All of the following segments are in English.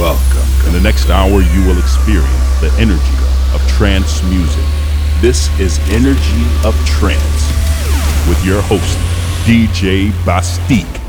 Welcome. In the next hour, you will experience the energy of trance music. This is Energy of Trance with your host, DJ BastiQ.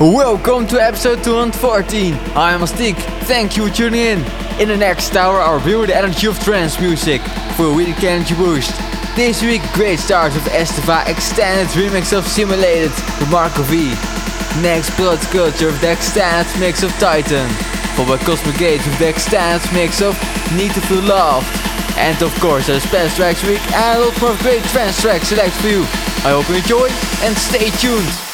Welcome to episode 214. I am BastiQ. Thank you for tuning in. In the next hour, I'll review the energy of trance music for a week energy boost. This week, great start with Estiva extended remix of Simulated with Marco V. Next, Blood Culture with the extended mix of Titan. Followed by Cosmic Gate with the extended mix of Need to Feel Loved. And of course, there's Best Tracks Week and a lot more great trance tracks select for you. I hope you enjoy and stay tuned.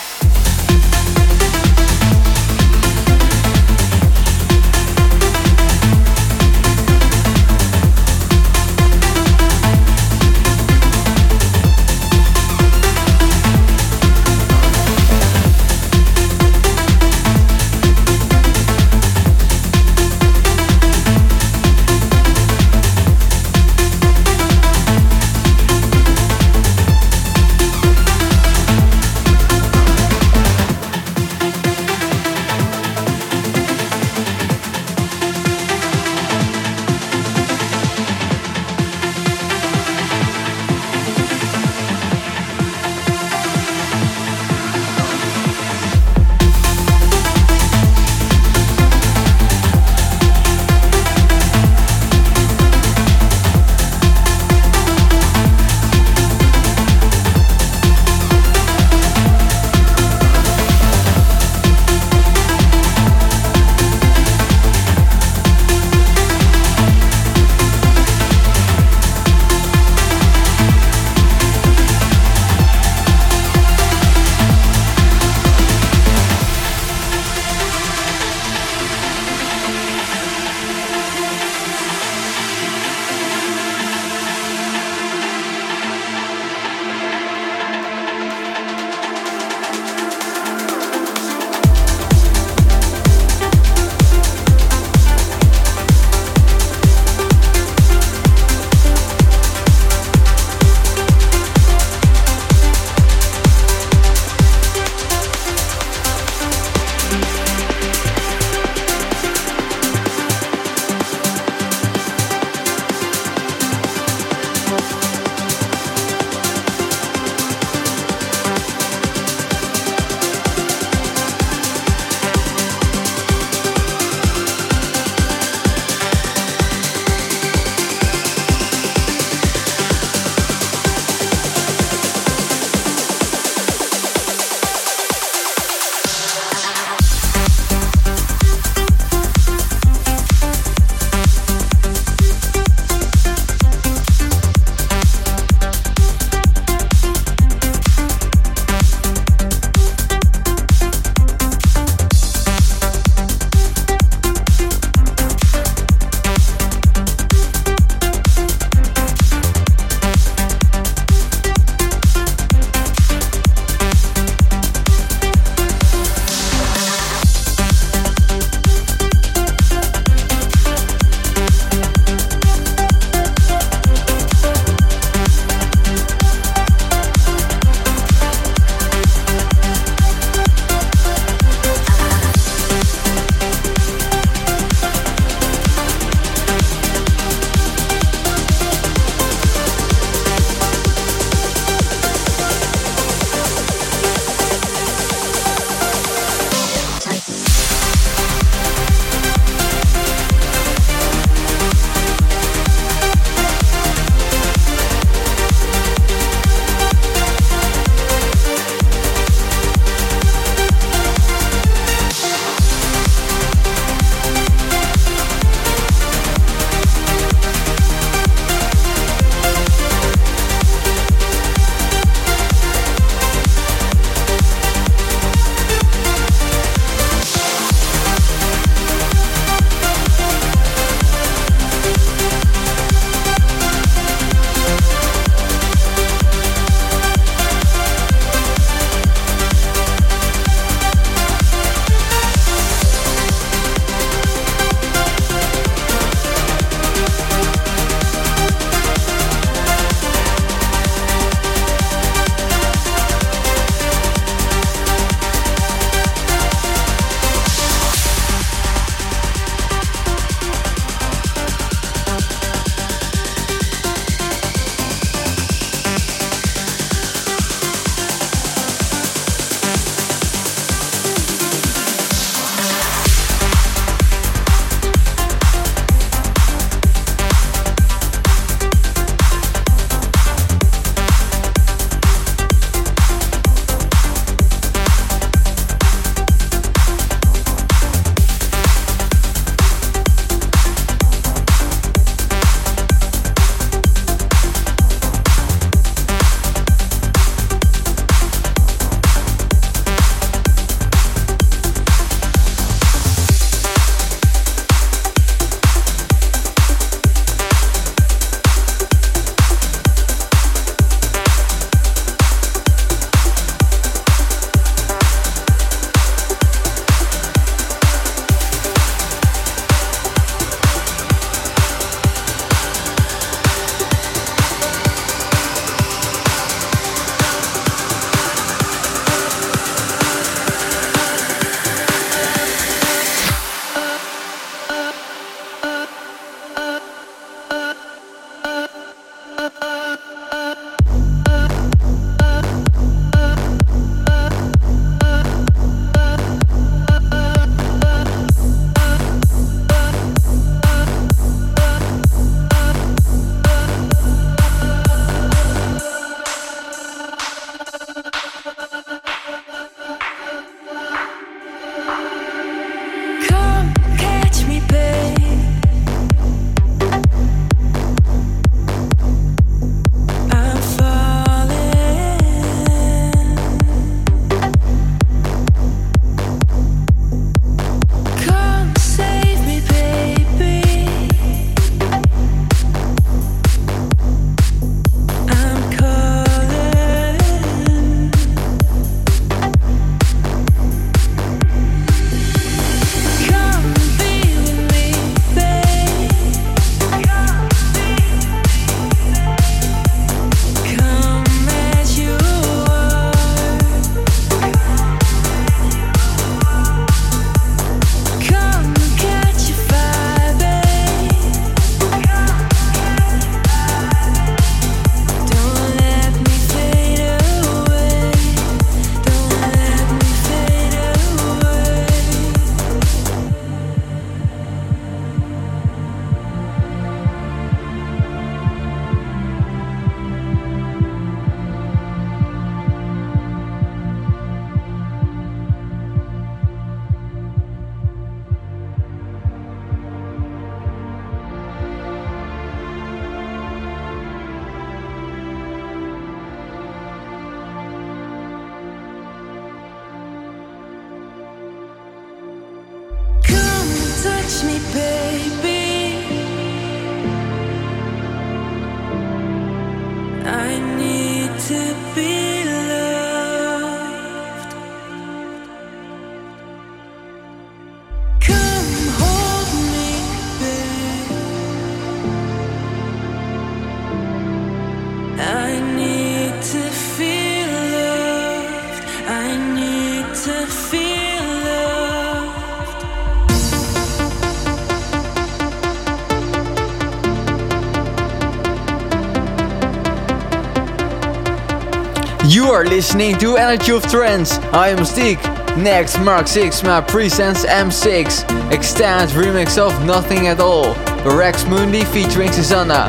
Listening to Energy of Trance. I am BastiQ. Next, Mark Sixma presents M6, extended remix of Nothing at All, Rex Mundi featuring Susana.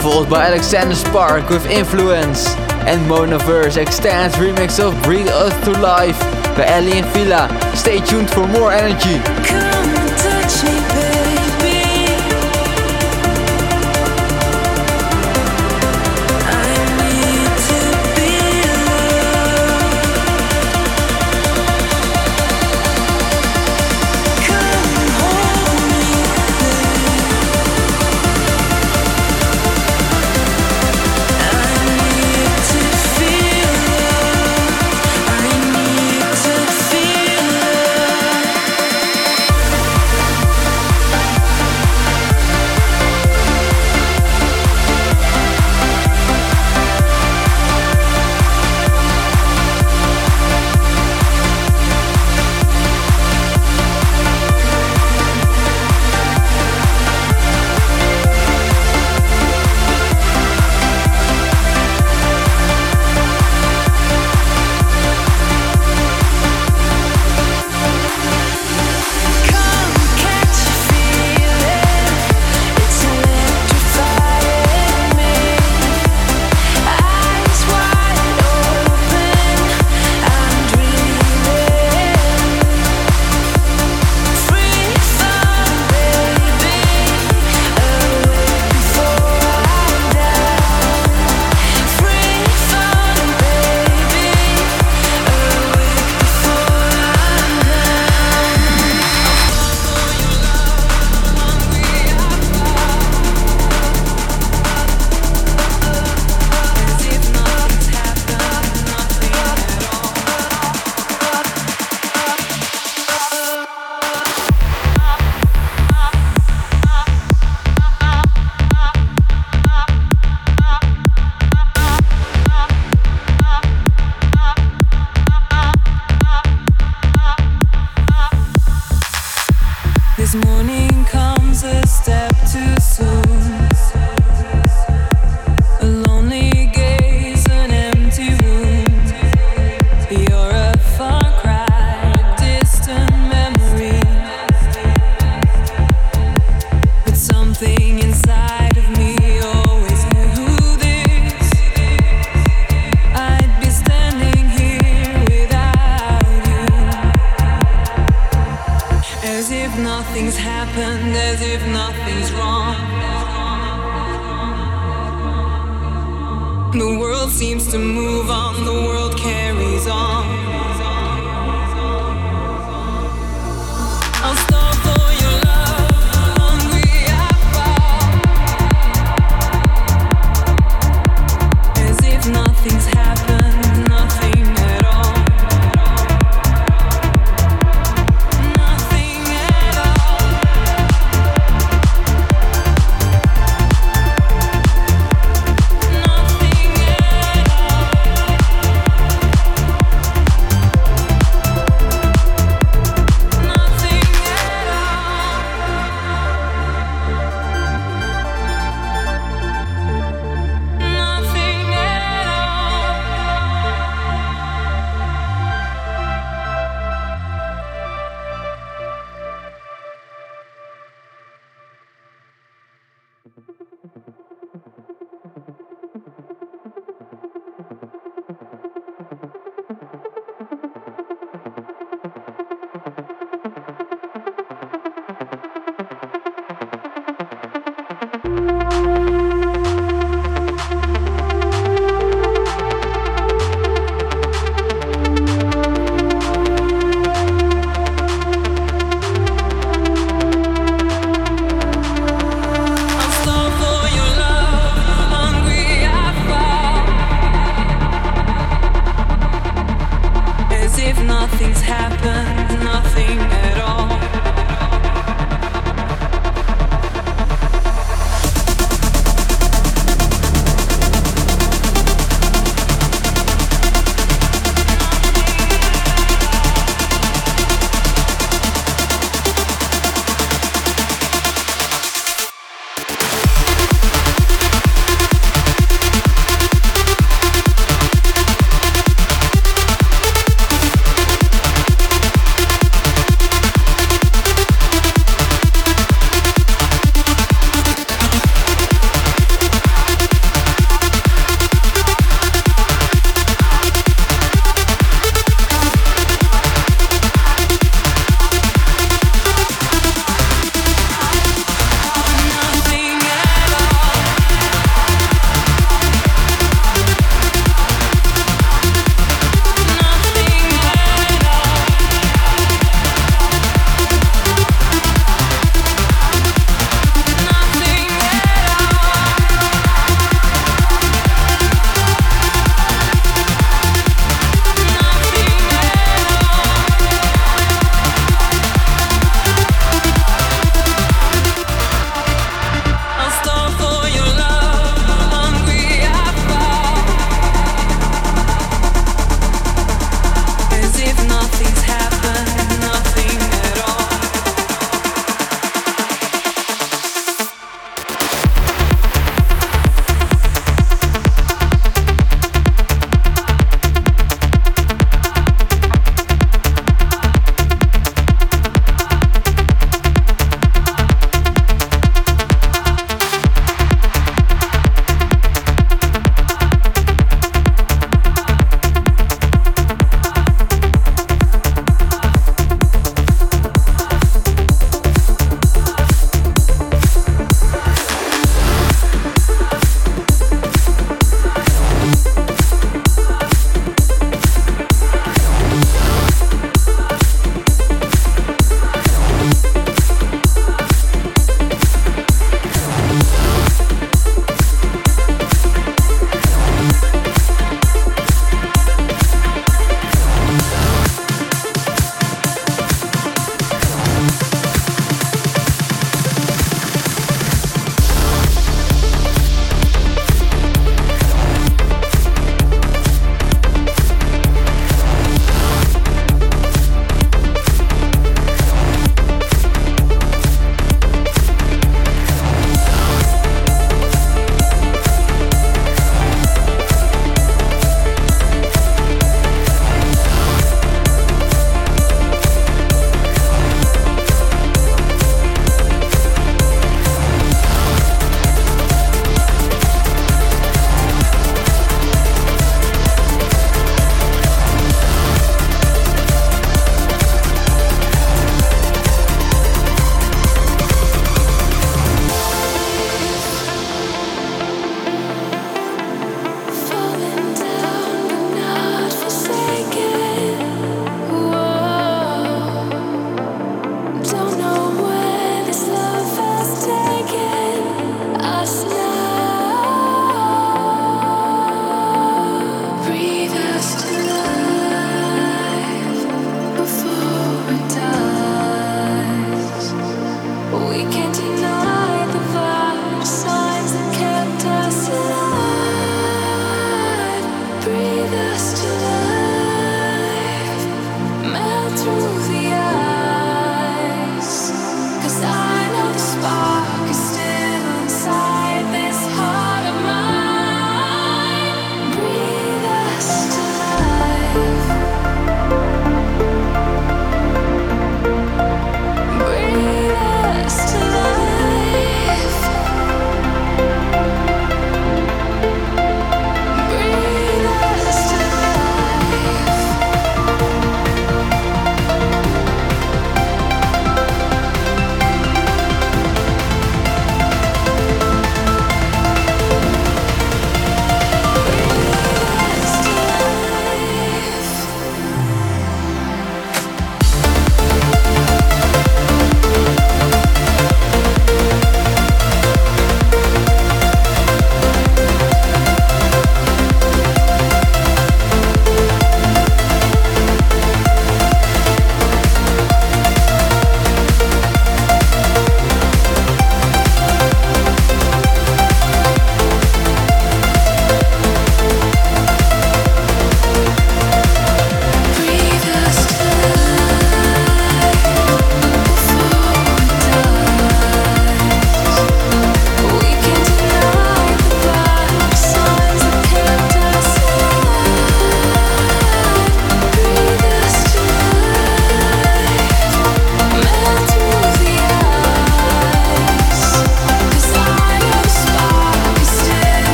Followed by Alexander Spark with Influence, and Monoverse extended remix of Breathe Us to Life by Aly and Fila. Stay tuned for more energy.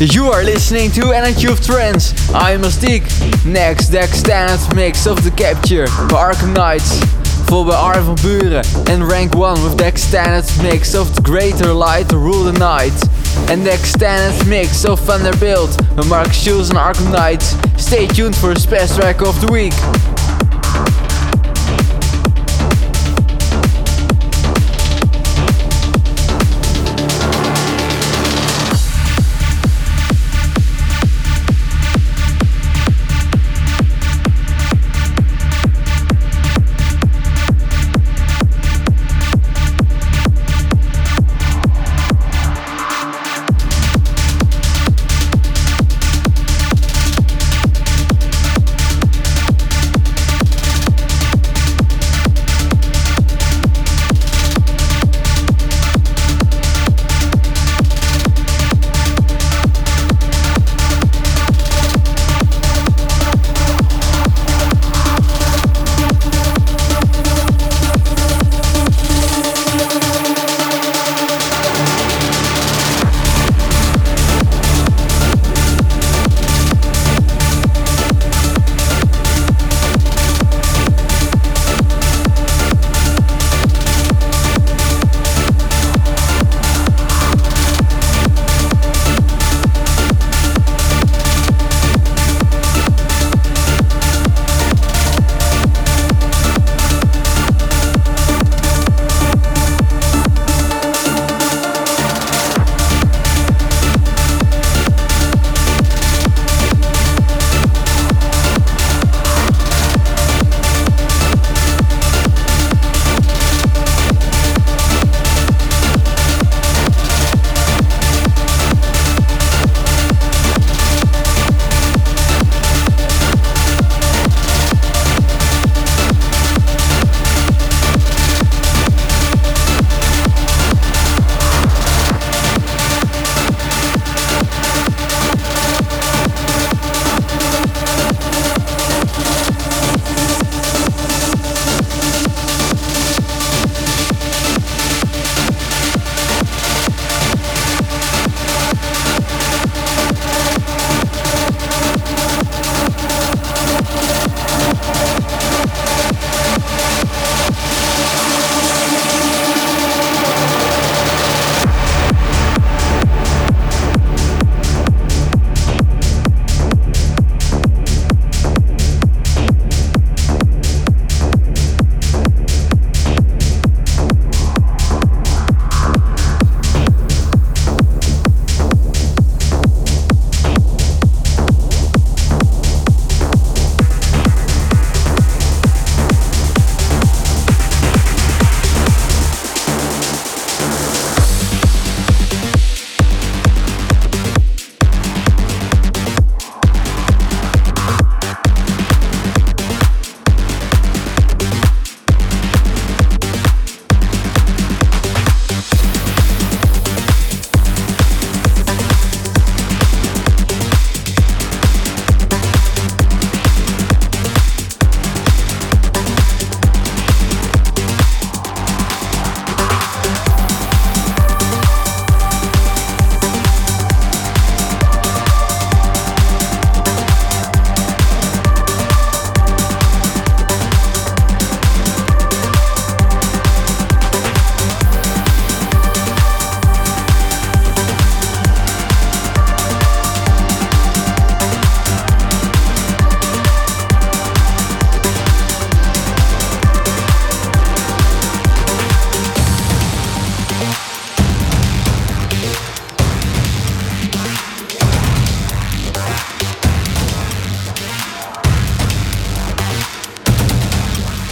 You are listening to Energy of Trance. I am BastiQ. Next, deck standard mix of The Capture by Arkham Knights. Followed by Armin van Buuren and Rank 1 with deck standard mix of The Greater Light to Rule the Night. And deck standard mix of Vanderbilt by Mark Schulz and Arkham Knights. Stay tuned for the special track of the week.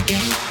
again.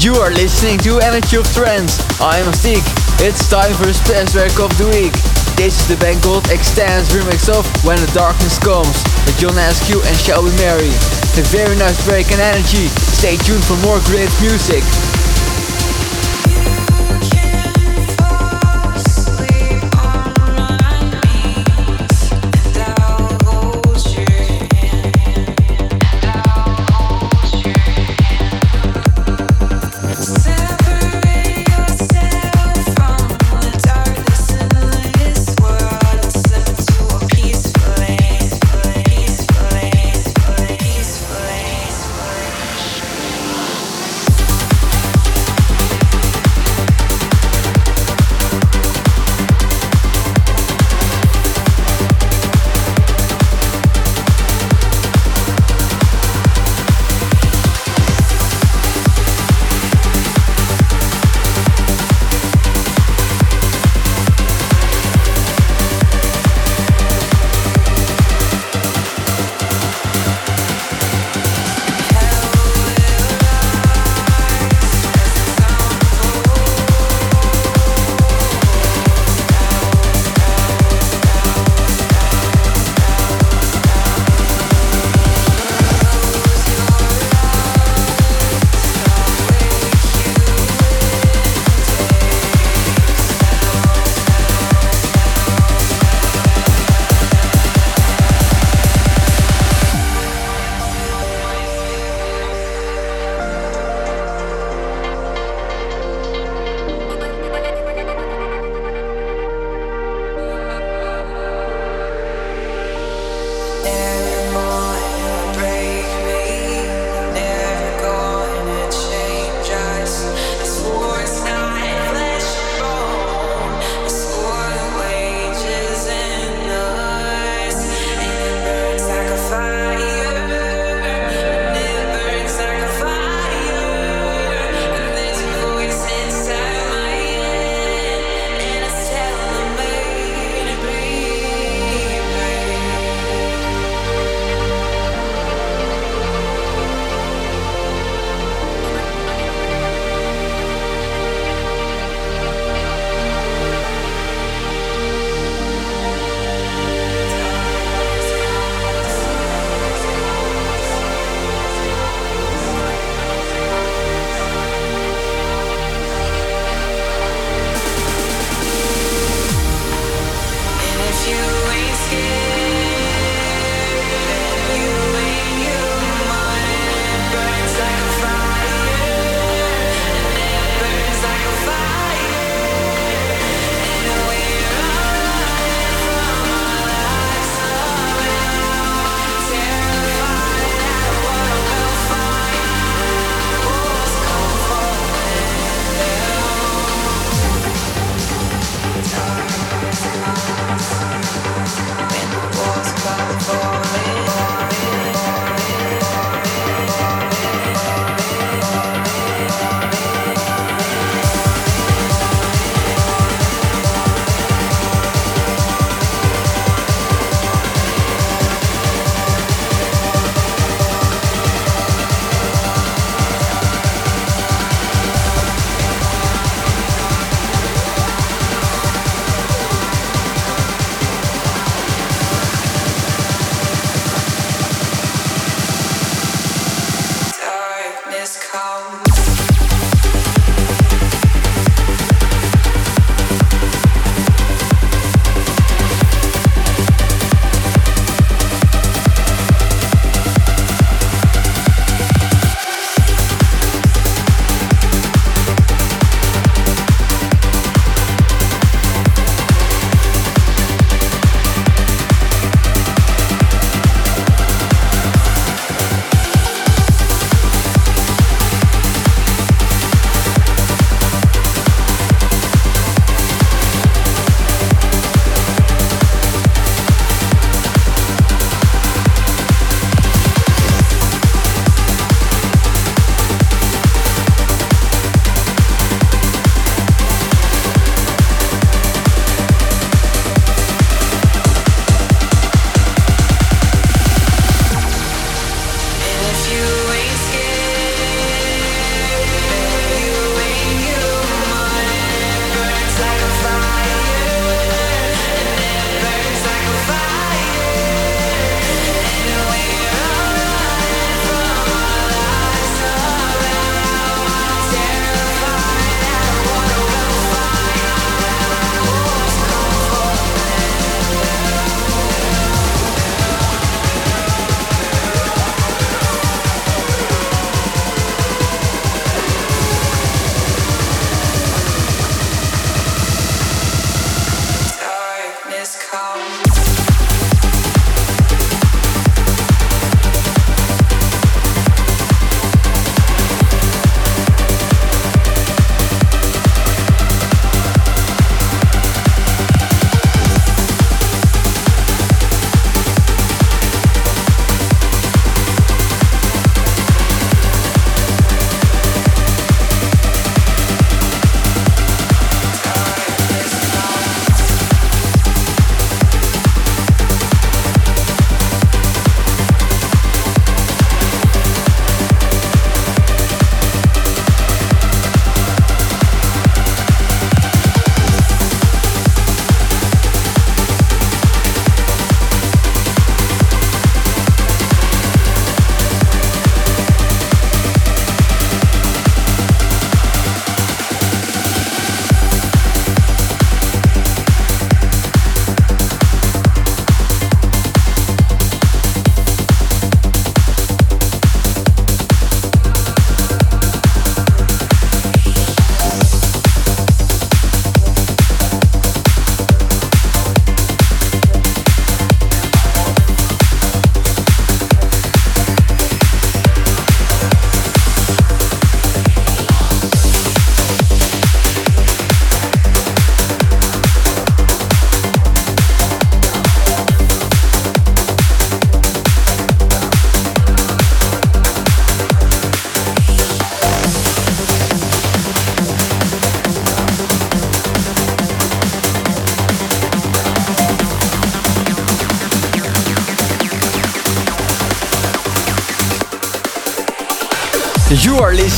You are listening to Energy of Trance. I am BastiQ. It's time for the special track of the week. This is the Ben Gold Extends remix of When the Darkness Comes with John Askew and Shelby Merry. A very nice break and energy. Stay tuned for more great music.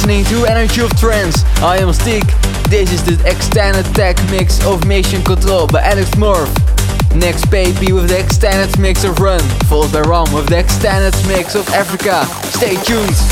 Listening to Energy of Trance. I am BastiQ. This is the extended tech mix of Mission Control by Alex Morph. Next Paipy with the extended mix of Run, followed by Ram with the extended mix of Africa. Stay tuned.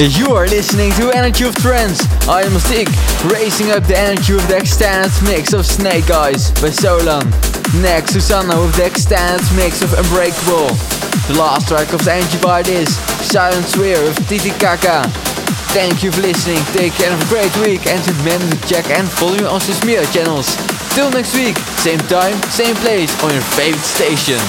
You are listening to Energy of Trance. I am BastiQ, raising up the energy of the extended mix of Snake Eyes by Sholan. Next, Susana with the extended mix of Unbreakable. The last track of the energy bite is Silent Sphere with Titicaca. Thank you for listening, take care, have a great week, and remember to check and follow me on social media channels. Till next week, same time, same place on your favorite station.